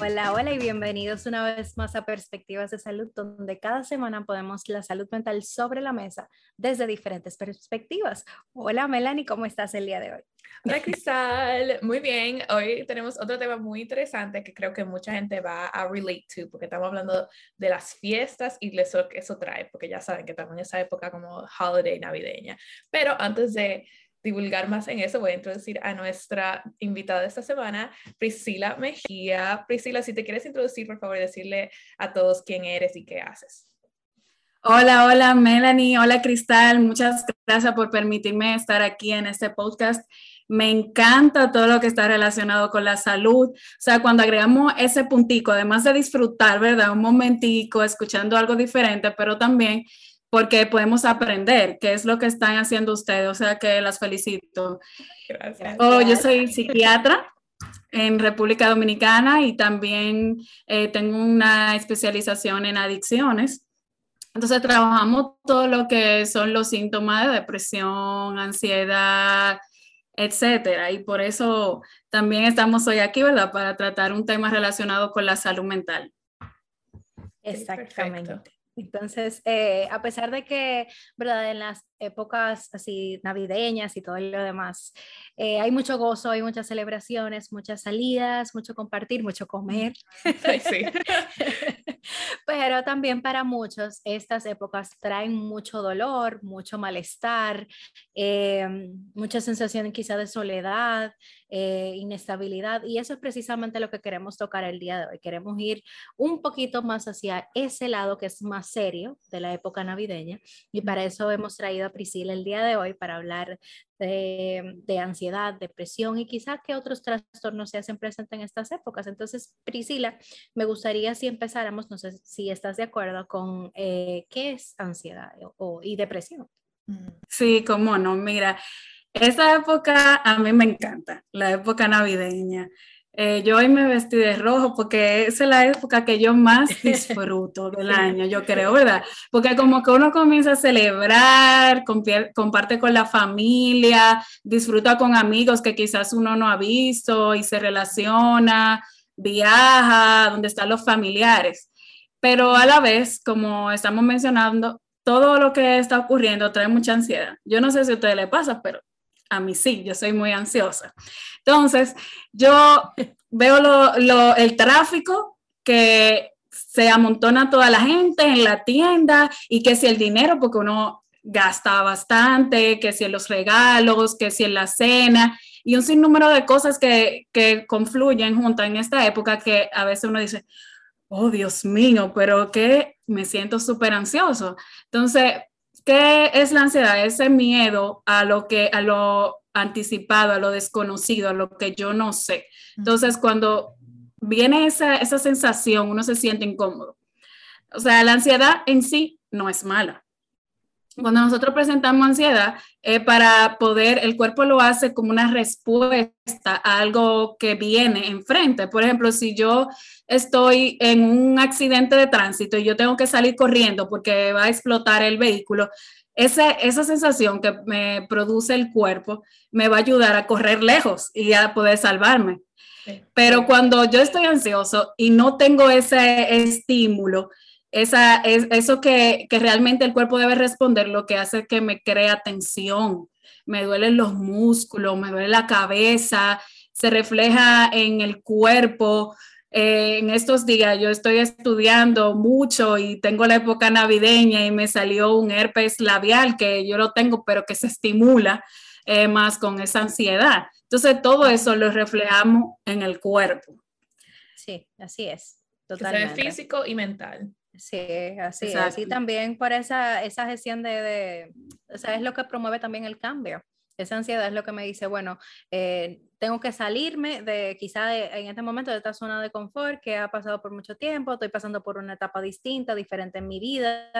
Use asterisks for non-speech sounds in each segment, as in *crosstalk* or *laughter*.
Hola, hola y bienvenidos una vez más a Perspectivas de Salud, donde cada semana ponemos la salud mental sobre la mesa desde diferentes perspectivas. Hola Melanie, ¿cómo estás el día de hoy? Hola Cristal, muy bien. Hoy tenemos otro tema muy interesante que creo que mucha gente va a relate to, porque estamos hablando de las fiestas y eso que eso trae, porque ya saben que estamos en esa época como holiday navideña. Pero antes de divulgar más en eso, voy a introducir a nuestra invitada esta semana, Priscila Mejía. Priscila, si te quieres introducir, por favor, decirle a todos quién eres y qué haces. Hola, hola Melanie, hola Cristal, muchas gracias por permitirme estar aquí en este podcast. Me encanta todo lo que está relacionado con la salud. O sea, cuando agregamos ese puntico, además de disfrutar, ¿verdad? Un momentico, escuchando algo diferente, pero también porque podemos aprender qué es lo que están haciendo ustedes, o sea que las felicito. Gracias. Oh, yo soy psiquiatra en República Dominicana y también eh, tengo una especialización en adicciones. Entonces trabajamos todo lo que son los síntomas de depresión, ansiedad, etcétera. Y por eso también estamos hoy aquí, ¿verdad? Para tratar un tema relacionado con la salud mental. Exactamente. Entonces, eh, a pesar de que, ¿verdad? En las épocas así navideñas y todo lo demás, eh, hay mucho gozo, hay muchas celebraciones, muchas salidas, mucho compartir, mucho comer. *laughs* Sí. *laughs* Pero también para muchos estas épocas traen mucho dolor, mucho malestar, eh, mucha sensación quizá de soledad, eh, inestabilidad. Y eso es precisamente lo que queremos tocar el día de hoy. Queremos ir un poquito más hacia ese lado que es más serio de la época navideña. Y para eso hemos traído Priscila el día de hoy para hablar de, ansiedad, depresión y quizás que otros trastornos se hacen presentes en estas épocas. Entonces, Priscila, me gustaría si empezáramos, no sé si estás de acuerdo con eh, qué es ansiedad o, y depresión. Sí, cómo no, mira, esta época a mí me encanta, la época navideña. Eh, yo hoy me vestí de rojo porque esa es la época que yo más *laughs* disfruto del año, yo creo, ¿verdad? Porque como que uno comienza a celebrar, comparte con la familia, disfruta con amigos que quizás uno no ha visto y se relaciona, viaja, donde están los familiares. Pero a la vez, como estamos mencionando, todo lo que está ocurriendo trae mucha ansiedad. Yo no sé si a ustedes les pasa, pero a mí sí, yo soy muy ansiosa. Entonces, yo veo lo, el tráfico que se amontona toda la gente en la tienda y que si el dinero, porque uno gasta bastante, que si en los regalos, que si en la cena y un sinnúmero de cosas que, confluyen juntas en esta época que a veces uno dice, oh Dios mío, pero que me siento súper ansioso. Entonces, ¿Qué es la ansiedad? Ese miedo a lo que, a lo anticipado, a lo desconocido, a lo que yo no sé. Entonces, cuando viene esa, esa sensación, uno se siente incómodo. O sea, la ansiedad en sí no es mala. Cuando nosotros presentamos ansiedad, eh, para poder, el cuerpo lo hace como una respuesta a algo que viene enfrente. Por ejemplo, si yo estoy en un accidente de tránsito y yo tengo que salir corriendo porque va a explotar el vehículo, esa, esa sensación que me produce el cuerpo me va a ayudar a correr lejos y a poder salvarme. Pero cuando yo estoy ansioso y no tengo ese estímulo, esa, es, eso que, que, realmente el cuerpo debe responder, lo que hace que me crea tensión, me duelen los músculos, me duele la cabeza, se refleja en el cuerpo. Eh, en estos días yo estoy estudiando mucho y tengo la época navideña y me salió un herpes labial que yo lo tengo, pero que se estimula eh, más con esa ansiedad. Entonces todo eso lo reflejamos en el cuerpo. Sí, así es. Totalmente. físico y mental. Sí, así. Y también por esa, esa gestión de, de, o sea, es lo que promueve también el cambio. Esa ansiedad es lo que me dice, bueno, eh, tengo que salirme de quizá en este momento de esta zona de confort que ha pasado por mucho tiempo, estoy pasando por una etapa distinta, diferente en mi vida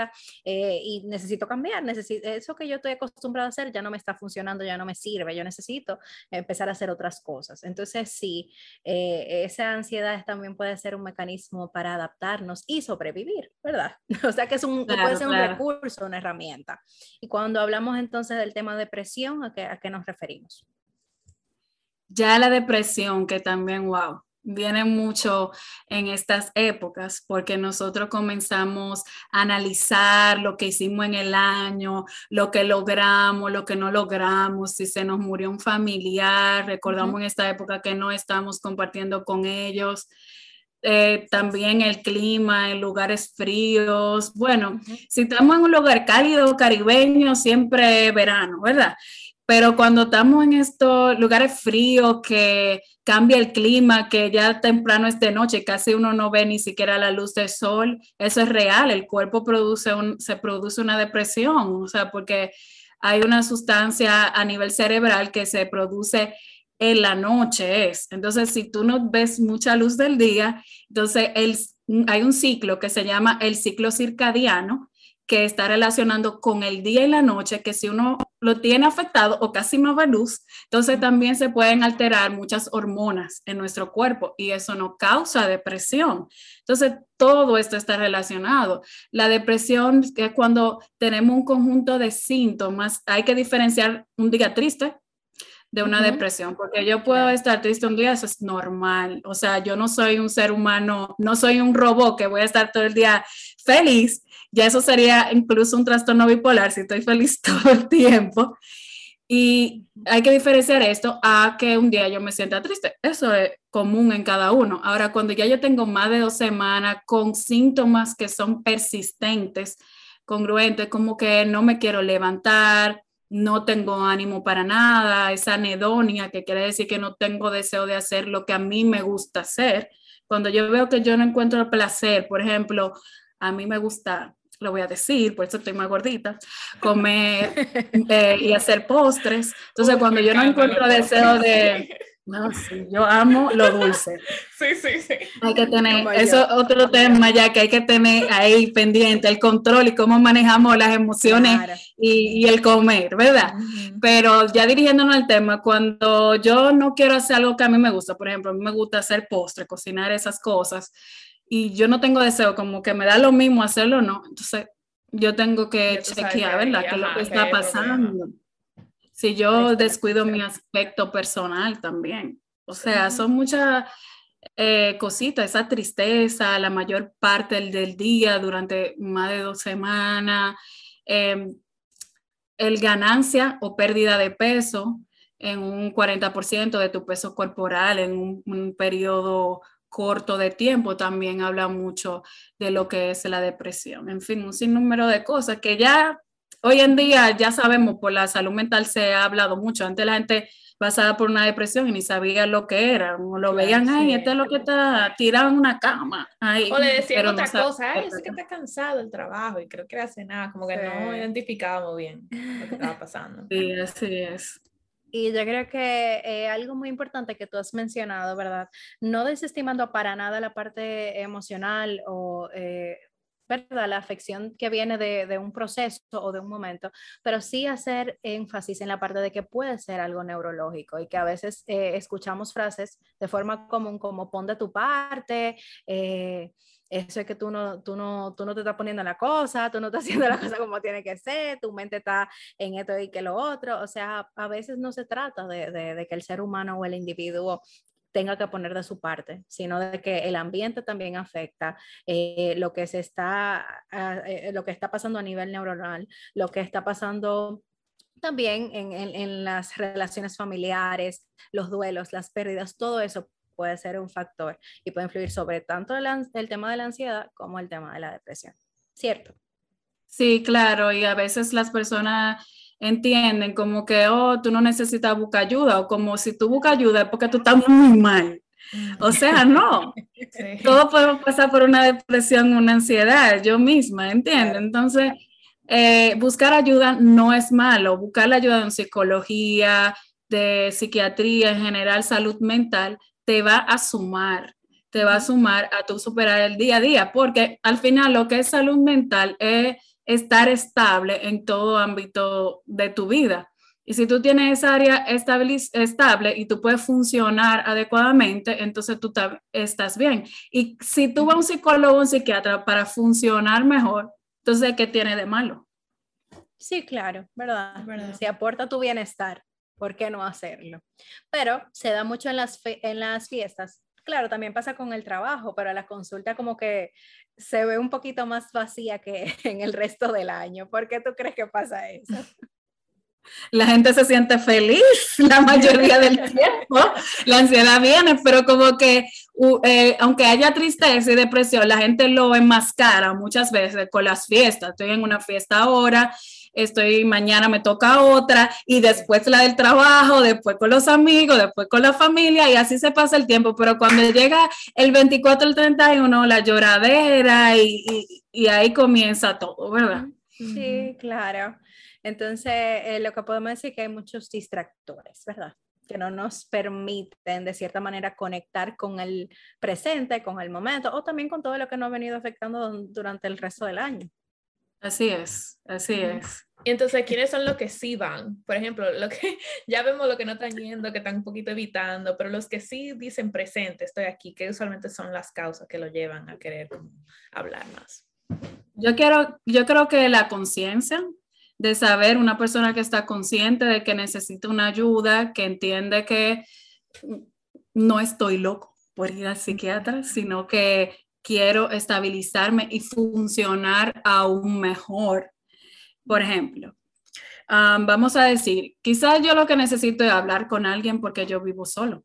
eh, y necesito cambiar, necesito, eso que yo estoy acostumbrado a hacer ya no me está funcionando, ya no me sirve, yo necesito empezar a hacer otras cosas. Entonces sí, eh, esa ansiedad también puede ser un mecanismo para adaptarnos y sobrevivir, ¿verdad? *laughs* o sea que es un, puede ser un recurso, una herramienta. Y cuando hablamos entonces del tema de depresión, ¿a qué, a qué nos referimos? Ya la depresión, que también, wow, viene mucho en estas épocas porque nosotros comenzamos a analizar lo que hicimos en el año, lo que logramos, lo que no logramos, si se nos murió un familiar, recordamos en esta época que no estamos compartiendo con ellos. Eh, también el clima en lugares fríos. Bueno, si estamos en un lugar cálido, caribeño, siempre verano, ¿verdad? Pero cuando estamos en estos lugares fríos que cambia el clima, que ya temprano es de noche, casi uno no ve ni siquiera la luz del sol, eso es real, el cuerpo produce un, se produce una depresión, o sea, porque hay una sustancia a nivel cerebral que se produce en la noche es. Entonces, si tú no ves mucha luz del día, entonces el, hay un ciclo que se llama el ciclo circadiano, que está relacionando con el día y la noche, que si uno lo tiene afectado o casi no ve luz, entonces también se pueden alterar muchas hormonas en nuestro cuerpo y eso no causa depresión. Entonces, todo esto está relacionado. La depresión es cuando tenemos un conjunto de síntomas, hay que diferenciar un día triste de una depresión, porque yo puedo estar triste un día, eso es normal. O sea, yo no soy un ser humano, no soy un robot que voy a estar todo el día feliz. Ya eso sería incluso un trastorno bipolar si estoy feliz *laughs* todo el tiempo. Y hay que diferenciar esto a que un día yo me sienta triste. Eso es común en cada uno. Ahora, cuando ya yo tengo más de dos semanas con síntomas que son persistentes, congruentes, como que no me quiero levantar, no tengo ánimo para nada, esa anedonia, que quiere decir que no tengo deseo de hacer lo que a mí me gusta hacer. Cuando yo veo que yo no encuentro el placer, por ejemplo, a mí me gusta, lo voy a decir, por eso estoy más gordita, comer *laughs* eh, y hacer postres. Entonces, cuando yo no encuentro deseo de no, sí, yo amo lo dulce. *laughs* Sí, sí, sí. Hay que tener, eso es otro tema ya que hay que tener ahí pendiente, el control y cómo manejamos las emociones y, el comer, ¿verdad? Pero ya dirigiéndonos al tema, cuando yo no quiero hacer algo que a mí me gusta, por ejemplo, a mí me gusta hacer postre, cocinar esas cosas, y yo no tengo deseo, como que me da lo mismo hacerlo o no, entonces yo tengo que chequear, ¿verdad? ¿Qué es lo que está pasando? Si yo descuido mi aspecto personal también. O sea, son muchas eh, cositas, esa tristeza la mayor parte del, día durante más de dos semanas, em, el ganancia o pérdida de peso en un 40% de tu peso corporal en un, un periodo corto de tiempo también habla mucho de lo que es la depresión. En fin, un sinnúmero de cosas que ya Hoy en día ya sabemos, por la salud mental se ha hablado mucho. Antes la gente pasaba por una depresión y ni sabía lo que era. O lo veían, ay, este es lo que está tirado en una cama. o le decían otra cosa, ay, es que está cansado el trabajo y creo que hace nada, como que no identificábamos bien *laughs* lo que estaba pasando. Sí, así es. Y yo creo que eh, algo muy importante que tú has mencionado, ¿verdad? No desestimando para nada la parte emocional o eh, ¿verdad? La afección que viene de, un proceso o de un momento, pero sí hacer énfasis en la parte de que puede ser algo neurológico y que a veces eh, escuchamos frases de forma común como pon de tu parte, eh, eso es que tú no, tú, no, tú no te estás poniendo la cosa, tú no estás haciendo la cosa como tiene que ser, tu mente está en esto y que lo otro, o sea, a veces no se trata de, de que el ser humano o el individuo tenga que poner de su parte, sino de que el ambiente también afecta eh, lo que se está, ah, eh, lo que está pasando a nivel neuronal, lo que está pasando también en, las relaciones familiares, los duelos, las pérdidas, todo eso puede ser un factor y puede influir sobre tanto el tema de la ansiedad como el tema de la depresión. ¿Cierto? Sí, claro, y a veces las personas entienden como que, oh, tú no necesitas buscar ayuda, o como si tú buscas ayuda es porque tú estás muy mal. O sea, no. *laughs* Todos podemos pasar por una depresión, una ansiedad, yo misma, ¿entiendes? Entonces, eh, buscar ayuda no es malo. Buscar la ayuda en psicología, de psiquiatría, en general, salud mental, te va a sumar, te va a sumar a tu superar el día a día, porque al final lo que es salud mental es estar estable en todo ámbito de tu vida. Y si tú tienes esa área estable, estable y tú puedes funcionar adecuadamente, entonces tú estás bien. Y si tú vas a un psicólogo o un psiquiatra para funcionar mejor, entonces, ¿qué tiene de malo? Sí, claro, ¿verdad? Si aporta tu bienestar, ¿por qué no hacerlo? Pero se da mucho en las, en las fiestas Claro, también pasa con el trabajo, pero la consulta como que se ve un poquito más vacía que *laughs* en el resto del año. ¿Por qué tú crees que pasa eso? *laughs* La gente se siente feliz *laughs* la mayoría del tiempo, la ansiedad viene, pero como que eh, aunque haya tristeza y depresión, la gente lo enmascara muchas veces con las fiestas. Estoy en una fiesta ahora estoy mañana me toca otra y después la del trabajo, después con los amigos, después con la familia y así se pasa el tiempo, pero cuando llega el 24, el 31, la lloradera y, y, ahí comienza todo, ¿verdad? Sí, claro. Entonces, eh, lo que podemos decir es que hay muchos distractores, ¿verdad? que no nos permiten de cierta manera conectar con el presente, con el momento o también con todo lo que nos ha venido afectando durante el resto del año. Así es, así es. Y entonces, ¿quiénes son los que sí van? Por ejemplo, lo que *laughs* ya vemos lo que no están yendo, que están un poquito evitando, pero los que sí dicen presente, estoy aquí, que usualmente son las causas que lo llevan a querer hablar más. Yo quiero, yo creo que la conciencia de saber una persona que está consciente de que necesita una ayuda, que entiende que no estoy loco por ir al psiquiatra, sino que quiero estabilizarme y funcionar aún mejor. Por ejemplo, vamos a decir, quizás yo lo que necesito es hablar con alguien porque yo vivo solo.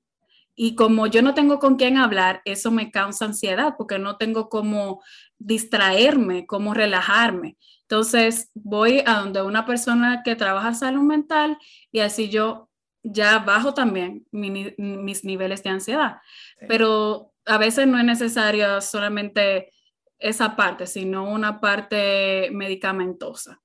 Y como yo no tengo con quién hablar, eso me causa ansiedad porque no tengo cómo distraerme, cómo relajarme. Entonces voy a donde una persona que trabaja salud mental y así yo ya bajo también mis niveles de ansiedad. Pero a veces no es necesario solamente esa parte, sino una parte medicamentosa,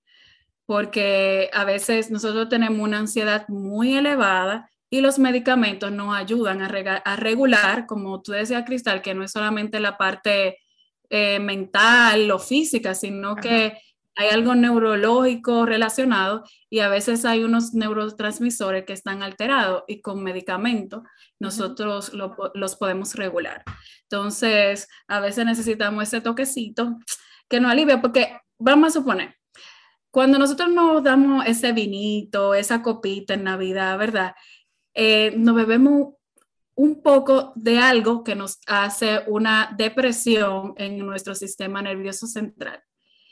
porque a veces nosotros tenemos una ansiedad muy elevada y los medicamentos nos ayudan a, regular, como tú decías, Cristal, que no es solamente la parte eh, mental o física, sino que hay algo neurológico relacionado y a veces hay unos neurotransmisores que están alterados y con medicamentos nosotros los podemos regular. Entonces, a veces necesitamos ese toquecito que nos alivia porque vamos a suponer, cuando nosotros nos damos ese vinito, esa copita en Navidad, ¿verdad? Eh, nos bebemos un poco de algo que nos hace una depresión en nuestro sistema nervioso central.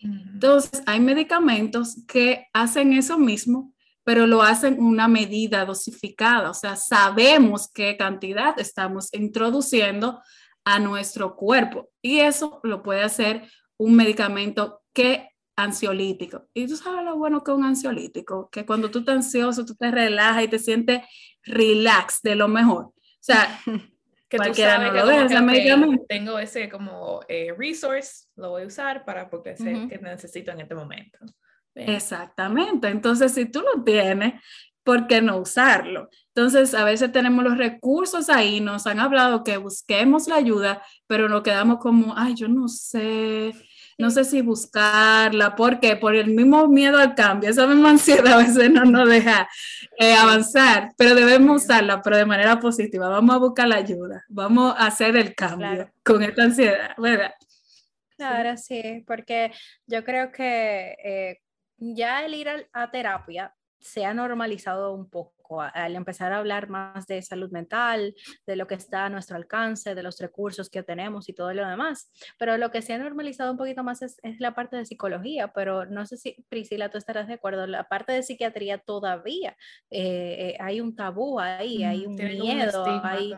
Entonces, hay medicamentos que hacen eso mismo, pero lo hacen una medida dosificada, o sea, sabemos qué cantidad estamos introduciendo a nuestro cuerpo y eso lo puede hacer un medicamento que ansiolítico. Y tú sabes lo bueno que es un ansiolítico, que cuando tú estás ansioso, tú te relajas y te sientes relax de lo mejor. O sea, *laughs* que tú sabes que, tengo ese como eh, resource, lo voy a usar para porque sé que necesito en este momento. Exactamente. Entonces, si tú lo tienes, ¿por qué no usarlo? Entonces, a veces tenemos los recursos ahí, nos han hablado que busquemos la ayuda, pero nos quedamos como, ay, yo no sé, no sé si buscarla, ¿por qué? Por el mismo miedo al cambio, esa misma ansiedad a veces no nos deja eh, avanzar, pero debemos usarla, pero de manera positiva, vamos a buscar la ayuda, vamos a hacer el cambio con esta ansiedad, ¿verdad? Claro, sí, porque yo creo que eh, ya el ir a terapia se ha normalizado un poco al empezar a hablar más de salud mental, de lo que está a nuestro alcance, de los recursos que tenemos y todo lo demás. Pero lo que se ha normalizado un poquito más es, la parte de psicología, pero no sé si Priscila, tú estarás de acuerdo, la parte de psiquiatría todavía eh, eh, hay un tabú ahí, hay un miedo, hay...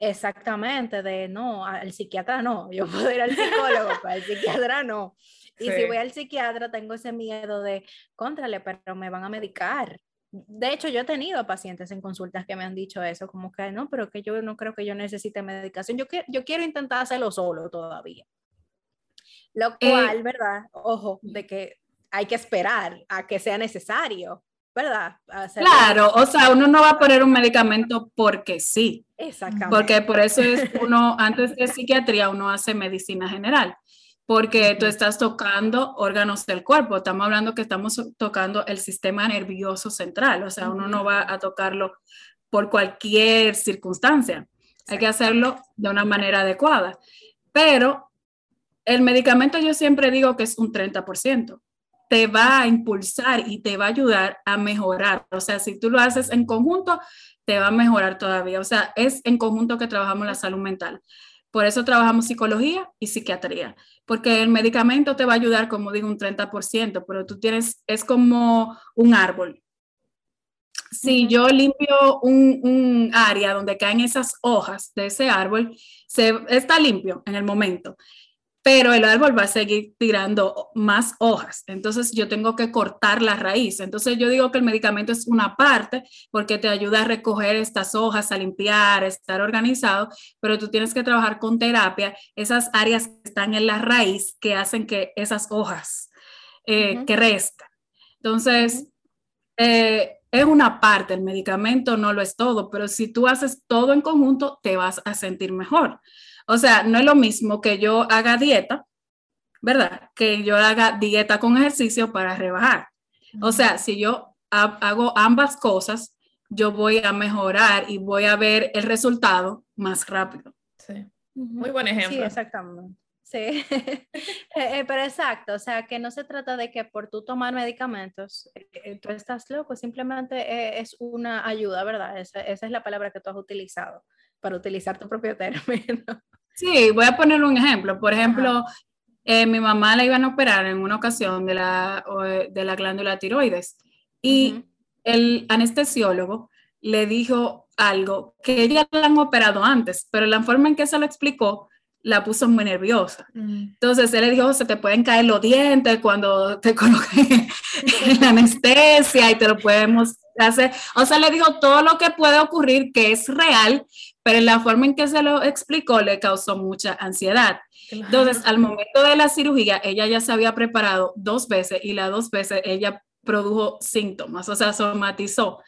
Exactamente, de no, al psiquiatra no, yo puedo ir al psicólogo, al psiquiatra no. *laughs* Y si voy al psiquiatra, tengo ese miedo de, contrale, pero me van a medicar de hecho, yo he tenido pacientes en consultas que me han dicho eso, como que no, pero que yo no creo que yo necesite medicación. Yo, yo quiero intentar hacerlo solo todavía. Lo eh, cual, ¿verdad? Ojo, de que hay que esperar a que sea necesario, ¿verdad? claro, o sea, uno no va a poner un medicamento porque sí. Exactamente. Porque por eso es uno, antes de psiquiatría, uno hace medicina general porque tú estás tocando órganos del cuerpo. Estamos hablando que estamos tocando el sistema nervioso central, o sea, uno no va a tocarlo por cualquier circunstancia. Hay que hacerlo de una manera adecuada. Pero el medicamento yo siempre digo que es un 30%. te va a impulsar y te va a ayudar a mejorar. O sea, si tú lo haces en conjunto, te va a mejorar todavía. O sea, es en conjunto que trabajamos la salud mental. Por eso trabajamos psicología y psiquiatría, porque el medicamento te va a ayudar, como digo, un 30%, pero tú tienes, es como un árbol. Si yo limpio un, un, área donde caen esas hojas de ese árbol, se, está limpio en el momento pero el árbol va a seguir tirando más hojas. Entonces yo tengo que cortar la raíz. Entonces yo digo que el medicamento es una parte porque te ayuda a recoger estas hojas, a limpiar, a estar organizado, pero tú tienes que trabajar con terapia esas áreas que están en la raíz que hacen que esas hojas eh, crezcan. Entonces, eh, es una parte, el medicamento no lo es todo, pero si tú haces todo en conjunto, te vas a sentir mejor. O sea, no es lo mismo que yo haga dieta, ¿verdad? Que yo haga dieta con ejercicio para rebajar. O sea, si yo hago ambas cosas, yo voy a mejorar y voy a ver el resultado más rápido. Sí. Muy buen ejemplo. Sí, exactamente. Sí, *laughs* eh, eh, pero exacto, o sea, que no se trata de que por tú tomar medicamentos, eh, tú estás loco, simplemente es una ayuda, ¿verdad? Esa, esa, es la palabra que tú has utilizado para utilizar tu propio término. *laughs* Sí, voy a poner un ejemplo. Por ejemplo, eh, mi mamá la iban a operar en una ocasión de la, de la glándula tiroides y el anestesiólogo le dijo algo que ella la han operado antes, pero la forma en que se lo explicó la puso muy nerviosa. Entonces él le dijo, se te pueden caer los dientes cuando te *laughs* coloquen la anestesia y te lo podemos hacer. O sea, le dijo todo lo que puede ocurrir que es real, pero la forma en que se lo explicó le causó mucha ansiedad. Entonces, al momento de la cirugía, ella ya se había preparado dos veces y las dos veces ella produjo síntomas, o sea, somatizó.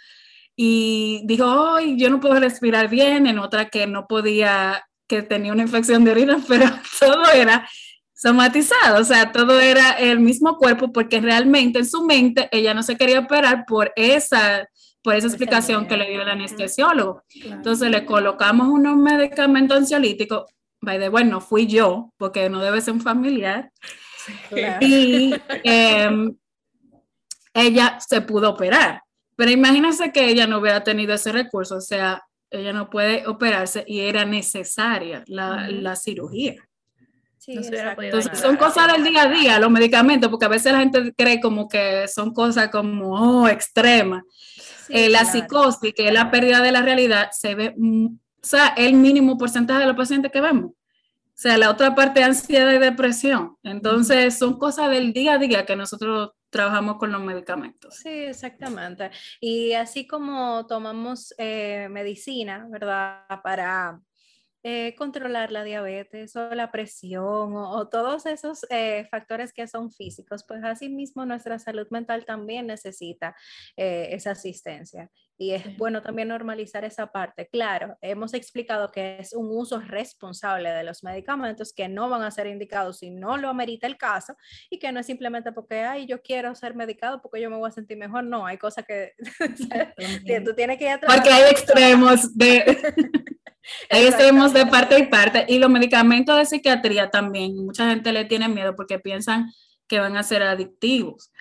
Y dijo, hoy yo no puedo respirar bien, en otra que no podía, que tenía una infección de orina, *laughs* pero todo era somatizado, o sea, todo era el mismo cuerpo porque realmente en su mente ella no se quería operar por esa por esa explicación que le dio el anestesiólogo. Entonces le colocamos unos medicamentos ansiolíticos, by the way, no fui yo, porque no debe ser un familiar, y *laughs* em, ella se pudo operar. Pero imagínense que ella no hubiera tenido ese recurso, o sea, ella no puede operarse y era necesaria la, la cirugía. Sí, Entonces, son cosas del día a día, los medicamentos, porque a veces la gente cree como que son cosas como oh, extremas. Eh, la psicosis, que es la pérdida de la realidad, se ve, mm, o sea, el mínimo porcentaje de los pacientes que vemos. O sea, la otra parte ansiedad y depresión. Entonces, son cosas del día a día que nosotros trabajamos con los medicamentos. Sí, exactamente. Y así como tomamos eh, medicina, ¿verdad? Para eh, controlar la diabetes o la presión o, todos esos eh, factores que son físicos, pues asimismo nuestra salud mental también necesita eh, esa asistencia. Y es bueno también normalizar esa parte. Claro, hemos explicado que es un uso responsable de los medicamentos que no van a ser indicados si no lo amerita el caso y que no es simplemente porque, ay, yo quiero ser medicado porque yo me voy a sentir mejor. No, hay cosas que *laughs* tú tienes que ir Porque hay extremos de... *laughs* Ahí estemos de parte y parte. Y los medicamentos de psiquiatría también, mucha gente le tiene miedo porque piensan que van a ser adictivos.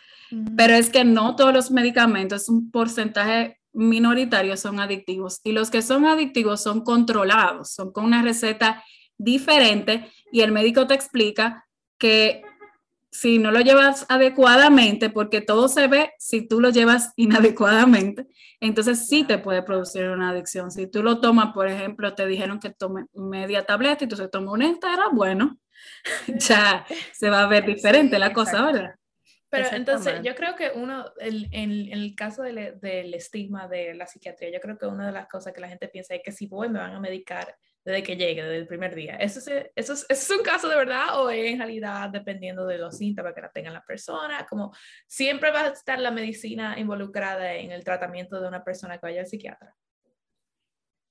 Pero es que no todos los medicamentos, un porcentaje minoritario son adictivos. Y los que son adictivos son controlados, son con una receta diferente y el médico te explica que si no lo llevas adecuadamente, porque todo se ve si tú lo llevas *laughs* inadecuadamente, entonces sí te puede producir una adicción. Si tú lo tomas, por ejemplo, te dijeron que tome media tableta y tú se toma una entera, bueno, *laughs* ya se va a ver diferente la cosa, ¿verdad? Pero entonces yo creo que uno, en el, el, caso del, del, estigma de la psiquiatría, yo creo que una de las cosas que la gente piensa es que si voy me van a medicar desde que llegue, desde el primer día. ¿Eso es, eso, es, ¿Eso es un caso de verdad o en realidad dependiendo de los síntomas que la tengan la persona? Como siempre va a estar la medicina involucrada en el tratamiento de una persona que vaya al psiquiatra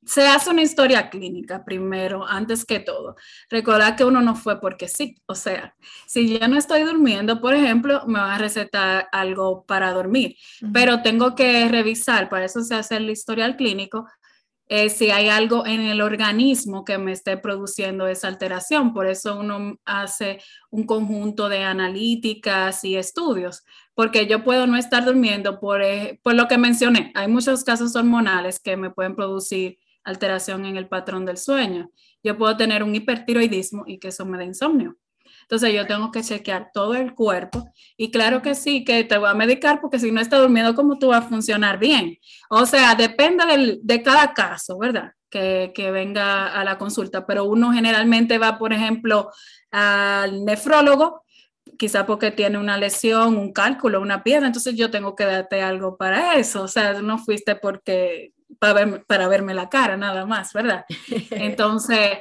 se hace una historia clínica primero, antes que todo. Recordar que uno no fue porque sí. O sea, si yo no estoy durmiendo, por ejemplo, me va a recetar algo para dormir, pero tengo que revisar, para eso se hace el historial clínico, eh, si hay algo en el organismo que me esté produciendo esa alteración. Por eso uno hace un conjunto de analíticas y estudios porque yo puedo no estar durmiendo por, eh, por lo que mencioné. Hay muchos casos hormonales que me pueden producir alteración en el patrón del sueño. Yo puedo tener un hipertiroidismo y que eso me da insomnio. Entonces yo tengo que chequear todo el cuerpo y claro que sí, que te voy a medicar porque si no estás durmiendo, ¿cómo tú vas a funcionar bien? O sea, depende del, de cada caso, ¿verdad? Que, que, venga a la consulta, pero uno generalmente va, por ejemplo, al nefrólogo, quizá porque tiene una lesión, un cálculo, una piedra, entonces yo tengo que darte algo para eso, o sea, no fuiste porque para, para verme la cara nada más, ¿verdad? *laughs* Entonces,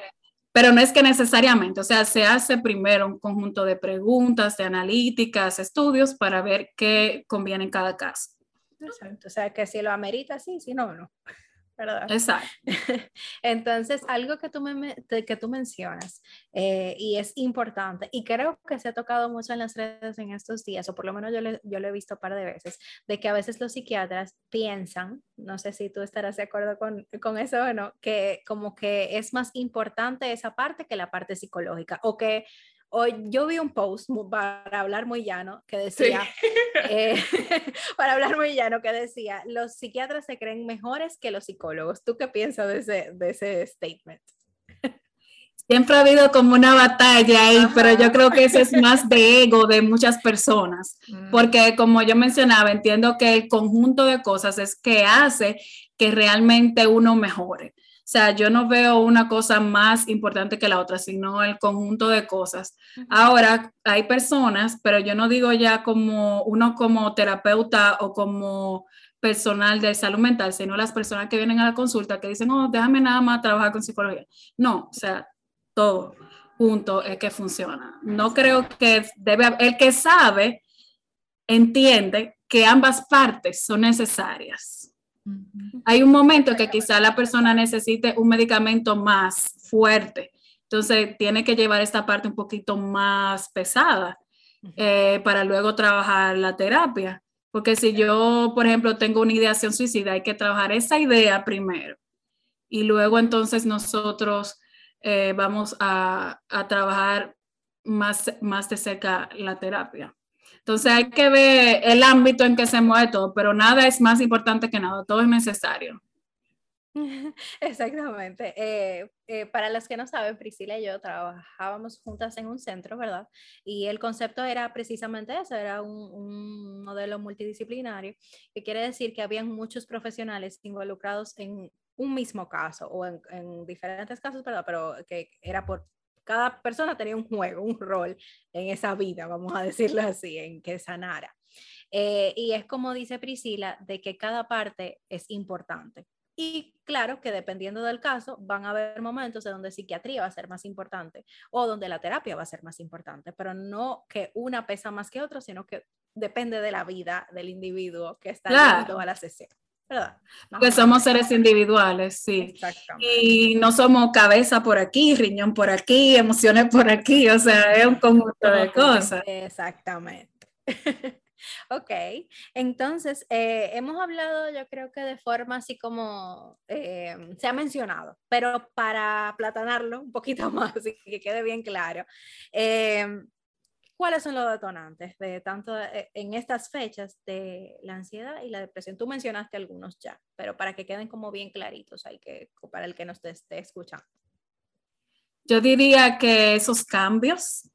pero no es que necesariamente, o sea, se hace primero un conjunto de preguntas, de analíticas, estudios para ver qué conviene en cada caso. Exacto, o sea, que si lo amerita, sí, si no, no. ¿Verdad? Exacto. *laughs* Entonces, algo que tú, me, que tú mencionas eh, y es importante, y creo que se ha tocado mucho en las redes en estos días, o por lo menos yo, yo lo he visto un par de veces, de que a veces los psiquiatras piensan, no sé si tú estarás de acuerdo con, con eso o no, que como que es más importante esa parte que la parte psicológica, o que Hoy yo vi un post para hablar muy llano que decía, eh, *laughs* para hablar muy llano que decía, los psiquiatras se creen mejores que los psicólogos. ¿Tú qué piensas de ese, de ese statement? Siempre ha habido como una batalla ahí, pero yo creo que eso es más de ego de muchas personas, mm. porque como yo mencionaba, entiendo que el conjunto de cosas es que hace que realmente uno mejore. O sea, yo no veo una cosa más importante que la otra, sino el conjunto de cosas. Ahora, hay personas, pero yo no digo ya como uno como terapeuta o como personal de salud mental, sino las personas que vienen a la consulta que dicen, oh, déjame nada más trabajar con psicología. No, o sea, todo junto es que funciona. No creo que debe, el que sabe, entiende que ambas partes son necesarias. Hay un momento que quizá la persona necesite un medicamento más fuerte, entonces tiene que llevar esta parte un poquito más pesada eh, para luego trabajar la terapia. Porque si yo, por ejemplo, tengo una ideación suicida, hay que trabajar esa idea primero y luego entonces nosotros eh, vamos a, a, trabajar más, más de cerca la terapia. Entonces hay que ver el ámbito en que se mueve todo, pero nada es más importante que nada, todo es necesario. *laughs* Exactamente. Eh, eh, para los que no saben, Priscila y yo trabajábamos juntas en un centro, ¿verdad? Y el concepto era precisamente eso, era un, modelo multidisciplinario, que quiere decir que habían muchos profesionales involucrados en un mismo caso o en, en diferentes casos, ¿verdad? Pero que era por cada persona tenía un juego, un rol en esa vida, vamos a decirlo así, en que sanara. Eh, y es como dice Priscila, de que cada parte es importante. Y claro que dependiendo del caso, van a haber momentos de donde psiquiatría va a ser más importante o donde la terapia va a ser más importante, pero no que una pesa más que otra, sino que depende de la vida del individuo que está claro. a la sesión. Porque somos seres individuales, sí. Y no somos cabeza por aquí, riñón por aquí, emociones por aquí, o sea, es un conjunto de cosas. Exactamente. *laughs* ok, entonces eh, hemos hablado yo creo que de forma así como eh, se ha mencionado, pero para platanarlo un poquito *laughs* más y que quede bien claro, eh, ¿Cuáles son los detonantes de tanto eh, en estas fechas de la ansiedad y la depresión? Tú mencionaste algunos ya, pero para que queden como bien claritos, hay que para el que nos esté escuchando. Yo diría que esos cambios,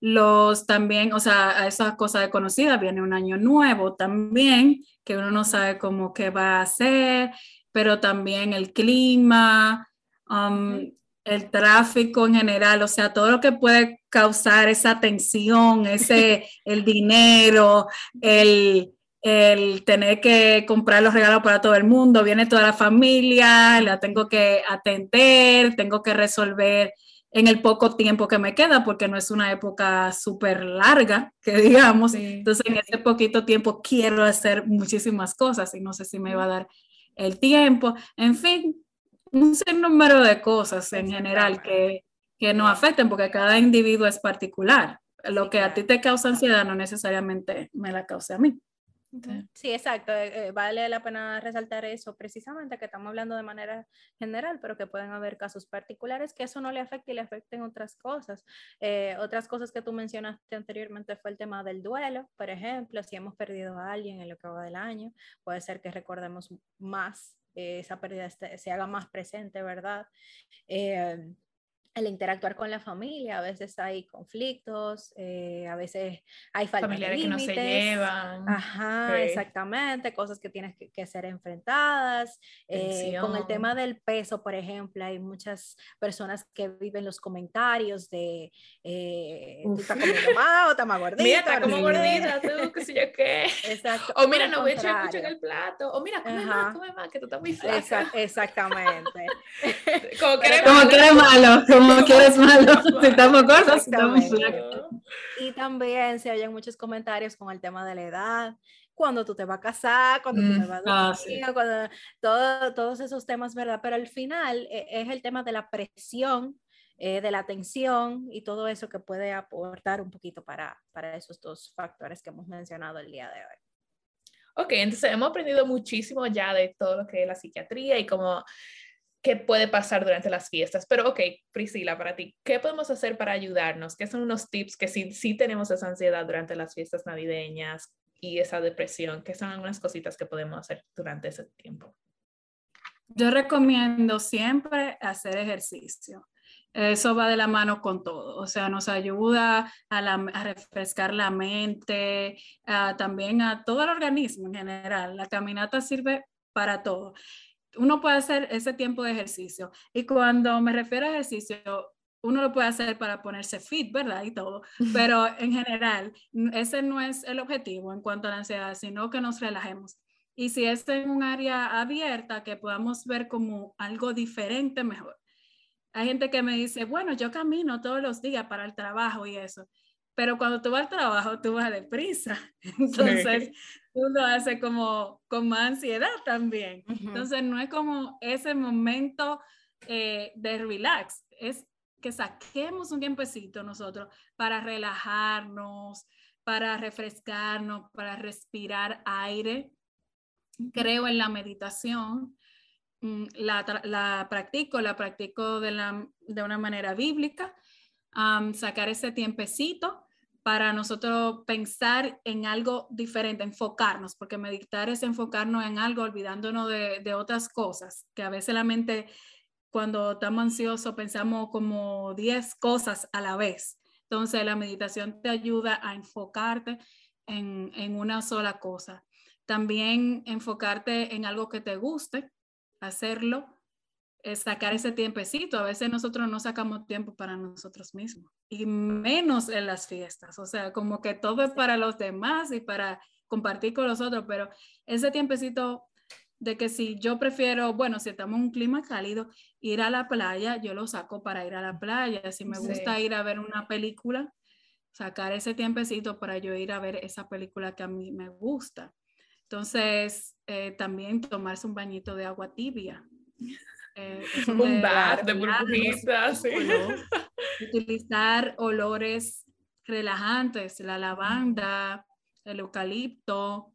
los también, o sea, esas cosas desconocidas, viene un año nuevo también, que uno no sabe cómo qué va a hacer, pero también el clima, um, el tráfico en general, o sea, todo lo que puede causar esa tensión, ese, *laughs* el dinero, el, el tener que comprar los regalos para todo el mundo, viene toda la familia, la tengo que atender, tengo que resolver en el poco tiempo que me queda, porque no es una época súper larga, que *laughs* digamos. Entonces, en ese poquito tiempo quiero hacer muchísimas cosas y no sé si me va a dar el tiempo. En fin, un número de cosas en general que, que nos afecten, porque cada individuo es particular. Lo que a ti te causa ansiedad no necesariamente me la causa a mí. Sí, exacto. Eh, eh, vale la pena resaltar eso precisamente, que estamos hablando de manera general, pero que pueden haber casos particulares que eso no le afecte y le afecten otras cosas. Eh, otras cosas que tú mencionaste anteriormente fue el tema del duelo, por ejemplo, si hemos perdido a alguien en lo que va del año, puede ser que recordemos más esa pérdida se haga más presente, ¿verdad? El interactuar con la familia, a veces hay conflictos, eh, a veces hay falta Familiares de límites. que no se llevan. Ajá, exactamente, cosas que tienes que, ser enfrentadas. Eh, con el tema del peso, por ejemplo, hay muchas personas que viven los comentarios de eh, tú estás comiendo *laughs* más o estás más gordita. Mira, está como gordita tú, qué sé yo qué. Exacto. O mira, no voy a echar mucho en el plato. O mira, come más, come más, que tú estás muy flaca. exactamente. como que eres malo como quieres malo, si estamos gordos, estamos flacos. Y también se oyen muchos comentarios con el tema de la edad, cuando tú te vas a casar, cuando tú te vas a ah, cuando, todo, todos esos temas, ¿verdad? Pero al final eh, es el tema de la presión, eh, de la atención y todo eso que puede aportar un poquito para, para esos dos factores que hemos mencionado el día de hoy. Ok, entonces hemos aprendido muchísimo ya de todo lo que es la psiquiatría y cómo qué puede pasar durante las fiestas. Pero ok, Priscila, para ti, ¿qué podemos hacer para ayudarnos? ¿Qué son unos tips que si, si tenemos esa ansiedad durante las fiestas navideñas y esa depresión? ¿Qué son algunas cositas que podemos hacer durante ese tiempo? Yo recomiendo siempre hacer ejercicio. Eso va de la mano con todo, o sea, nos ayuda a, refrescar la mente, también a todo el organismo en general. La caminata sirve para todo uno puede hacer ese tiempo de ejercicio. Y cuando me refiero a ejercicio, uno lo puede hacer para ponerse fit, ¿verdad? Y todo. Pero en general, ese no es el objetivo en cuanto a la ansiedad, sino que nos relajemos. Y si es en un área abierta, que podamos ver como algo diferente, mejor. Hay gente que me dice, bueno, yo camino todos los días para el trabajo y eso. Pero cuando tú vas al trabajo, tú vas deprisa. *laughs* Entonces, uno hace como con más ansiedad también. Entonces, no es como ese momento eh, de relax, es que saquemos un tiempecito nosotros para relajarnos, para refrescarnos, para respirar aire. Creo en la meditación, mm, la, la practico, la practico de, la, de una manera bíblica, sacar ese tiempecito para nosotros pensar en algo diferente, enfocarnos, porque meditar es enfocarnos en algo olvidándonos de, otras cosas, que a veces la mente, cuando estamos ansiosos, pensamos como 10 cosas a la vez. Entonces la meditación te ayuda a enfocarte en, en una sola cosa. También enfocarte en algo que te guste, hacerlo sacar ese tiempecito. A veces nosotros no sacamos tiempo para nosotros mismos y menos en las fiestas. O sea, como que todo es para los demás y para compartir con los otros, pero ese tiempecito de que si yo prefiero, bueno, si estamos en un clima cálido, ir a la playa, yo lo saco para ir a la playa. Si me gusta ir a ver una película, sacar ese tiempecito para yo ir a ver esa película que a mí me gusta. Entonces, eh, también tomarse un bañito de agua tibia. Eh, *laughs* un bath de burbujitas. *laughs* Utilizar olores relajantes, la lavanda, el eucalipto,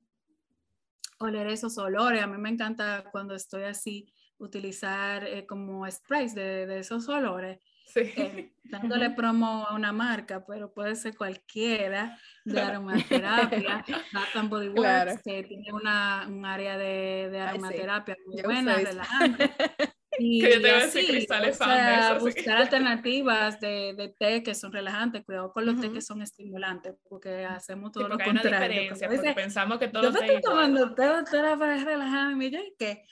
oler esos olores. A mí me encanta cuando estoy así, utilizar eh, como sprays de, de, esos olores. Eh, dándole *laughs* promo a una marca, pero puede ser cualquiera de aromaterapia. Bath Body Works, que tiene una, un área de, de aromaterapia muy buena, relajante. Y que yo así, o sea, buscar alternativas de, de, té que son relajantes, cuidado con los té que son estimulantes, porque hacemos todo lo contrario. Hay una diferencia, porque pensamos que todos los té estoy tomando té, doctora, para relajarme, y yo, ¿qué?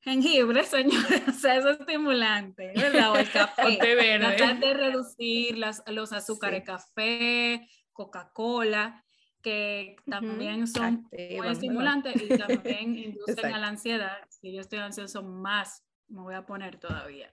Jengibre, *laughs* señores, o sea, eso es estimulante, ¿verdad? O el café. O té verde. Tratar de reducir las, los azúcares, sí. café, Coca-Cola, que también son muy estimulantes y también *laughs* inducen a la ansiedad. Si yo estoy ansioso, más me voy a poner todavía.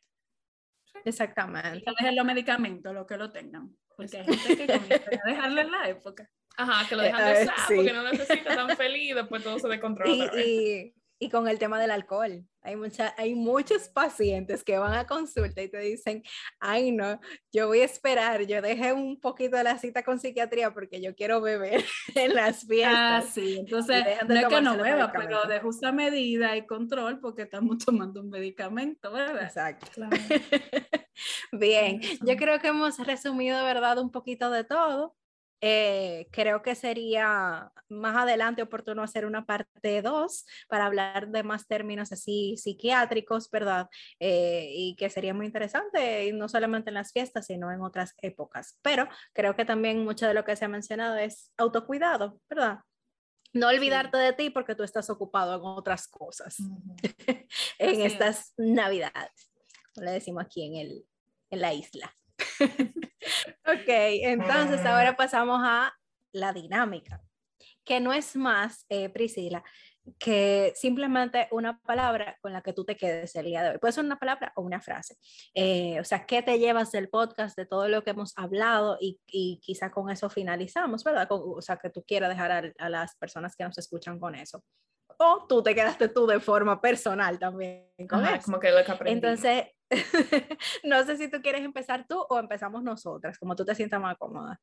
Exactamente. Tal vez los medicamentos, lo que lo tengan. Porque hay gente que comienza *laughs* a dejarlo en la época. Ajá, que lo dejan de usar porque no necesita tan feliz y después todo se descontrola. Y, y con el tema del alcohol. Hay, mucha, hay muchos pacientes que van a consulta y te dicen, ay no, yo voy a esperar, yo dejé un poquito de la cita con psiquiatría porque yo quiero beber *laughs* en las fiestas. Ah, sí, entonces no es que no beba, pero de justa medida y control porque estamos *laughs* tomando un medicamento, ¿verdad? Exacto. *laughs* Bien, yo creo que hemos resumido, ¿verdad? Un poquito de todo. Eh, creo que sería más adelante oportuno hacer una parte 2 para hablar de más términos así psiquiátricos, ¿verdad? Eh, y que sería muy interesante, no solamente en las fiestas, sino en otras épocas. Pero creo que también mucho de lo que se ha mencionado es autocuidado, ¿verdad? No olvidarte de ti porque tú estás ocupado en otras cosas *laughs* en estas navidades, como le decimos aquí en, el, en la isla. *laughs* ok, entonces ahora pasamos a la dinámica, que no es más, eh, Priscila, que simplemente una palabra con la que tú te quedes el día de hoy. Puede ser una palabra o una frase. Eh, o sea, ¿qué te llevas del podcast, de todo lo que hemos hablado y, y quizá con eso finalizamos, ¿verdad? o sea, que tú quieras dejar a, a, las personas que nos escuchan con eso. O tú te quedaste tú de forma personal también con eso. Como que lo que aprendí. Entonces, *laughs* no sé si tú quieres empezar tú o empezamos nosotras, como tú te sientas más cómoda.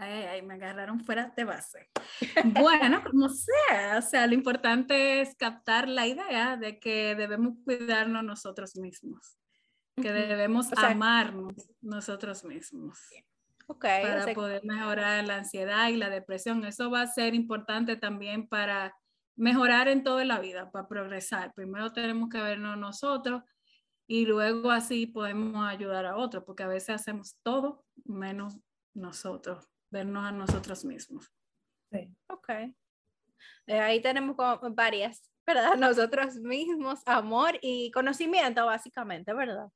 Ay, ay, me agarraron fuera de base. *laughs* Bueno, como sea, o sea, lo importante es captar la idea de que debemos cuidarnos nosotros mismos, que debemos amarnos nosotros mismos. Okay, para poder mejorar la ansiedad y la depresión. Eso va a ser importante también para mejorar en toda la vida, para progresar. Primero tenemos que vernos nosotros y luego así podemos ayudar a otros, porque a veces hacemos todo menos nosotros, vernos a nosotros mismos. Sí, ok. Eh, ahí tenemos varias, ¿verdad? *laughs* Nosotros mismos, amor y conocimiento, básicamente, ¿verdad?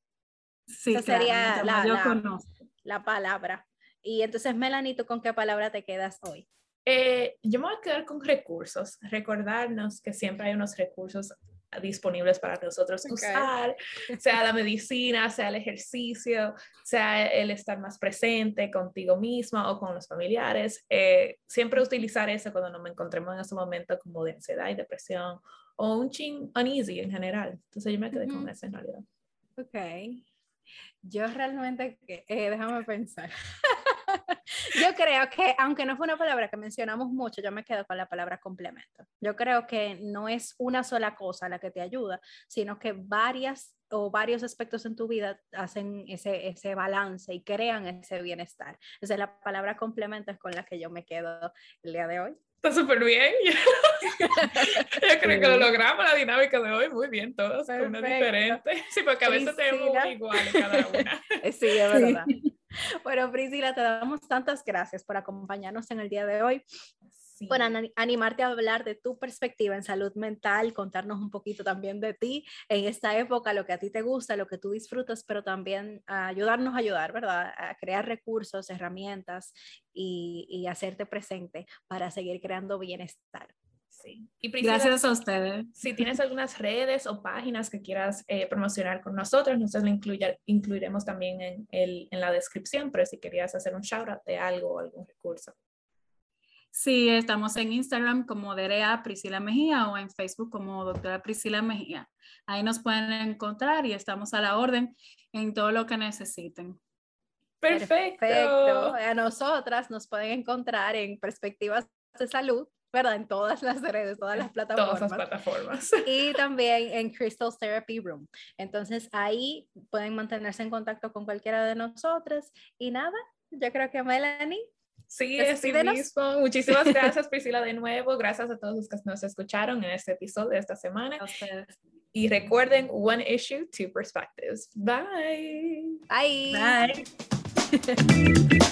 Sí, Esa sería la, la, la, palabra. Y entonces, Melanie, ¿tú con qué palabra te quedas hoy? Eh, yo me voy a quedar con recursos, recordarnos que siempre hay unos recursos disponibles para nosotros usar, *laughs* sea la medicina, sea el ejercicio, sea el estar más presente contigo misma o con los familiares. Eh, siempre utilizar eso cuando nos encontremos en ese momento como de ansiedad y depresión o un ching uneasy en general. Entonces yo me quedé con eso en realidad. Ok. Yo realmente, eh, déjame pensar. *laughs* *laughs* yo creo que, aunque no fue una palabra que mencionamos mucho, yo me quedo con la palabra complemento. Yo creo que no es una sola cosa la que te ayuda, sino que varias o varios aspectos en tu vida hacen ese, ese balance y crean ese bienestar. Entonces, la palabra complemento es con la que yo me quedo el día de hoy. Está súper bien. *laughs* yo creo que lo logramos la dinámica de hoy muy bien, todos, una diferente. Sí, porque a veces tenemos iguales cada una. *laughs* Sí, es verdad. *laughs* Bueno, Priscila, te damos tantas gracias por acompañarnos en el día de hoy. Sí. Por animarte a hablar de tu perspectiva en salud mental, contarnos un poquito también de ti en esta época, lo que a ti te gusta, lo que tú disfrutas, pero también a ayudarnos a ayudar, ¿verdad? A crear recursos, herramientas y, y hacerte presente para seguir creando bienestar. Sí. Y Gracias a ustedes. Si tienes algunas redes o páginas que quieras eh, promocionar con nosotros, nosotros lo incluiremos también en, el, en la descripción, pero si querías hacer un shout out de algo o algún recurso. Sí, estamos en Instagram como Derea Priscila Mejía o en Facebook como doctora Priscila Mejía. Ahí nos pueden encontrar y estamos a la orden en todo lo que necesiten. Perfecto. Perfecto. A nosotras nos pueden encontrar en Perspectivas de Salud ¿verdad? En todas las redes, todas las plataformas. *laughs* Todas las plataformas. Y *laughs* también en Crystal Therapy Room. Entonces ahí pueden mantenerse en contacto con cualquiera de nosotros. Y nada, yo creo que Melanie. Sí, es mismo. Muchísimas gracias, Priscila, de nuevo. Gracias a todos los que nos escucharon en este episodio de esta semana. Y recuerden, one issue, two perspectives. Bye. Bye. Bye. *laughs*